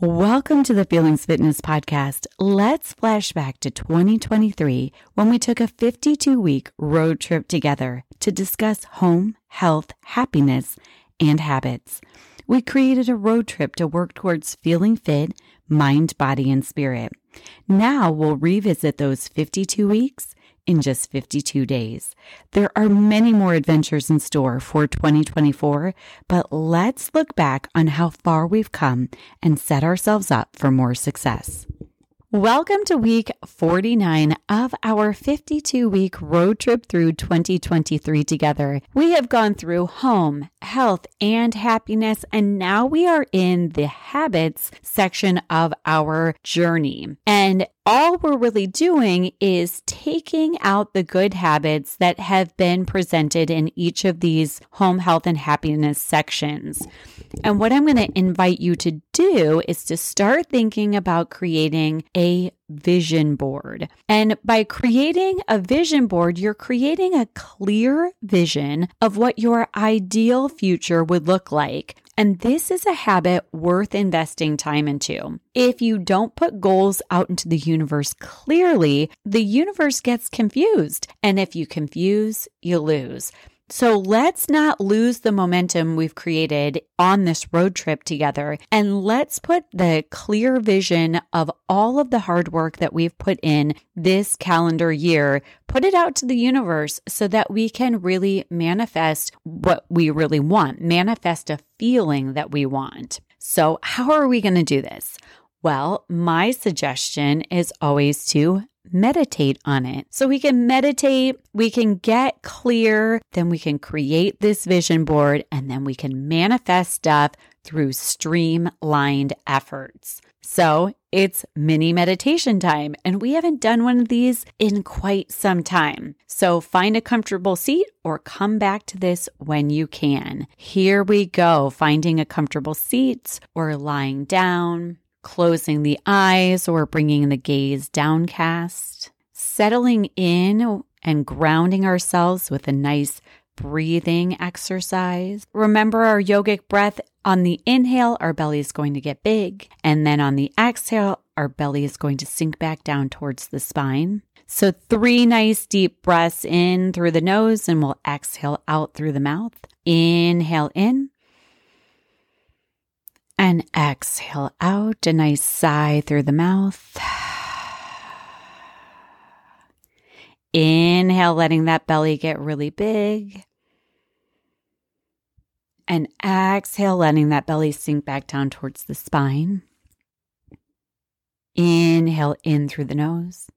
Welcome to the Feelings Fitness Podcast. Let's flash back to 2023 when we took a 52 week road trip together to discuss home, health, happiness, and habits. We created a road trip to work towards feeling fit, mind, body, and spirit. Now we'll revisit those 52 weeks in just 52 days. There are many more adventures in store for 2024, but let's look back on how far we've come and set ourselves up for more success. Welcome to week 49 of our 52 week road trip through 2023 together. We have gone through home, health, and happiness, and now we are in the habits section of our journey. And all we're really doing is taking out the good habits that have been presented in each of these home health and happiness sections. And what I'm going to invite you to do is to start thinking about creating a vision board. And by creating a vision board, you're creating a clear vision of what your ideal future would look like. And this is a habit worth investing time into. If you don't put goals out into the universe clearly, the universe gets confused. And if you confuse, you lose. So let's not lose the momentum we've created on this road trip together. And let's put the clear vision of all of the hard work that we've put in this calendar year, put it out to the universe so that we can really manifest what we really want, manifest a feeling that we want. So, how are we going to do this? Well, my suggestion is always to meditate on it. So we can meditate, we can get clear, then we can create this vision board, and then we can manifest stuff through streamlined efforts. So it's mini meditation time, and we haven't done one of these in quite some time. So find a comfortable seat or come back to this when you can. Here we go, finding a comfortable seat or lying down closing the eyes or bringing the gaze downcast, settling in and grounding ourselves with a nice breathing exercise. Remember our yogic breath. On the inhale, our belly is going to get big. And then on the exhale, our belly is going to sink back down towards the spine. So, three nice deep breaths in through the nose, and we'll exhale out through the mouth. Inhale in and exhale out a nice sigh through the mouth. Inhale, letting that belly get really big. And exhale, letting that belly sink back down towards the spine. Inhale in through the nose.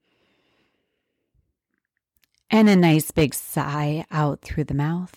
And a nice big sigh out through the mouth.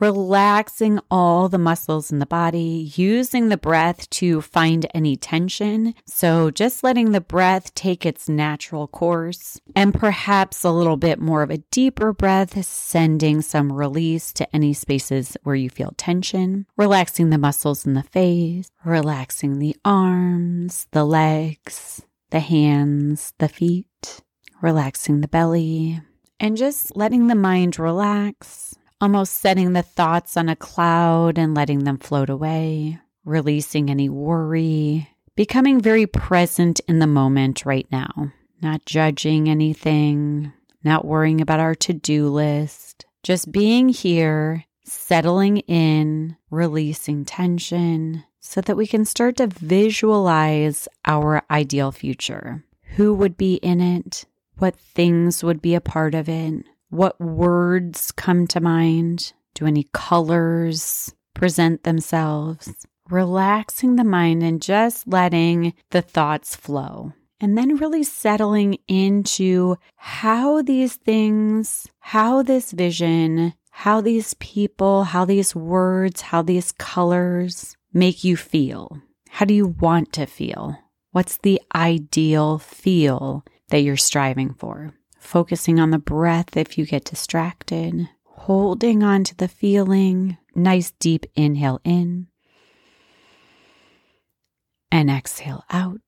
Relaxing all the muscles in the body, using the breath to find any tension. So just letting the breath take its natural course and perhaps a little bit more of a deeper breath, sending some release to any spaces where you feel tension, relaxing the muscles in the face, relaxing the arms, the legs, the hands, the feet, relaxing the belly, and just letting the mind relax almost setting the thoughts on a cloud and letting them float away, releasing any worry, becoming very present in the moment right now, not judging anything, not worrying about our to do list, just being here, settling in, releasing tension. So that we can start to visualize our ideal future. Who would be in it? What things would be a part of it? What words come to mind? Do any colors present themselves? Relaxing the mind and just letting the thoughts flow. And then really settling into how these things, how this vision, how these people, how these words, how these colors make you feel. How do you want to feel? What's the ideal feel that you're striving for? Focusing on the breath if you get distracted, holding on to the feeling. Nice deep inhale in and exhale out.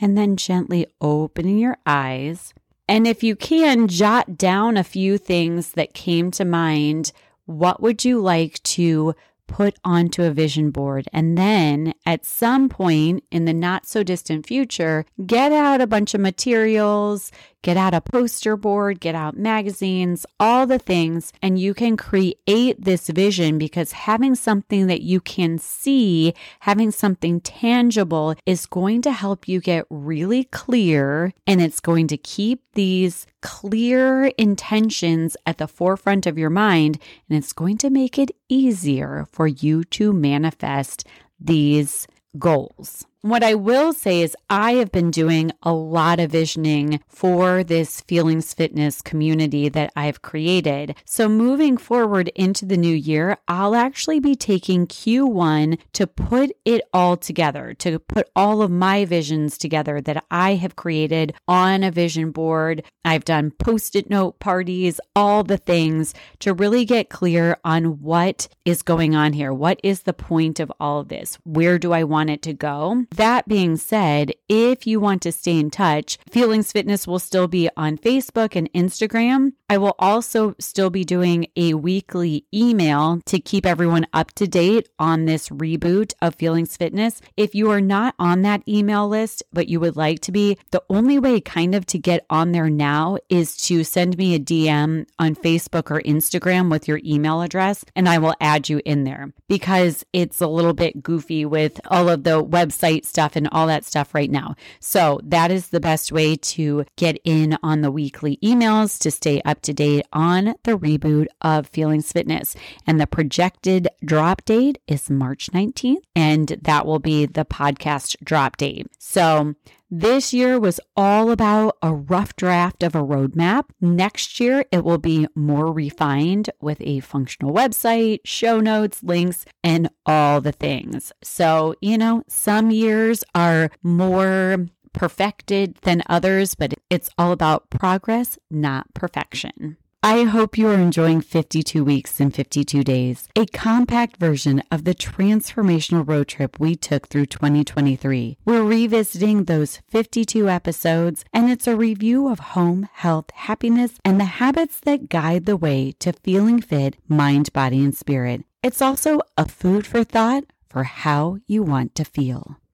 And then gently opening your eyes And if you can, jot down a few things that came to mind. What would you like to put onto a vision board. And then at some point in the not so distant future, get out a bunch of materials, get out a poster board, get out magazines, all the things, and you can create this vision because having something that you can see, having something tangible is going to help you get really clear and it's going to keep these clear intentions at the forefront of your mind and it's going to make it easier for you to manifest these goals. What I will say is, I have been doing a lot of visioning for this feelings fitness community that I've created. So, moving forward into the new year, I'll actually be taking Q1 to put it all together, to put all of my visions together that I have created on a vision board. I've done post it note parties, all the things to really get clear on what is going on here. What is the point of all of this? Where do I want it to go? That being said, if you want to stay in touch, Feelings Fitness will still be on Facebook and Instagram. I will also still be doing a weekly email to keep everyone up to date on this reboot of Feelings Fitness. If you are not on that email list, but you would like to be, the only way kind of to get on there now is to send me a DM on Facebook or Instagram with your email address, and I will add you in there because it's a little bit goofy with all of the website stuff and all that stuff right now. So that is the best way to get in on the weekly emails to stay up to date on the reboot of Feelings Fitness. And the projected drop date is March 19th, and that will be the podcast drop date. So this year was all about a rough draft of a roadmap. Next year, it will be more refined with a functional website, show notes, links, and all the things. So, you know, some years are more perfected than others, but it's all about progress, not perfection. I hope you are enjoying 52 Weeks in 52 Days, a compact version of the transformational road trip we took through 2023. We're revisiting those 52 episodes, and it's a review of home, health, happiness, and the habits that guide the way to feeling fit, mind, body, and spirit. It's also a food for thought for how you want to feel.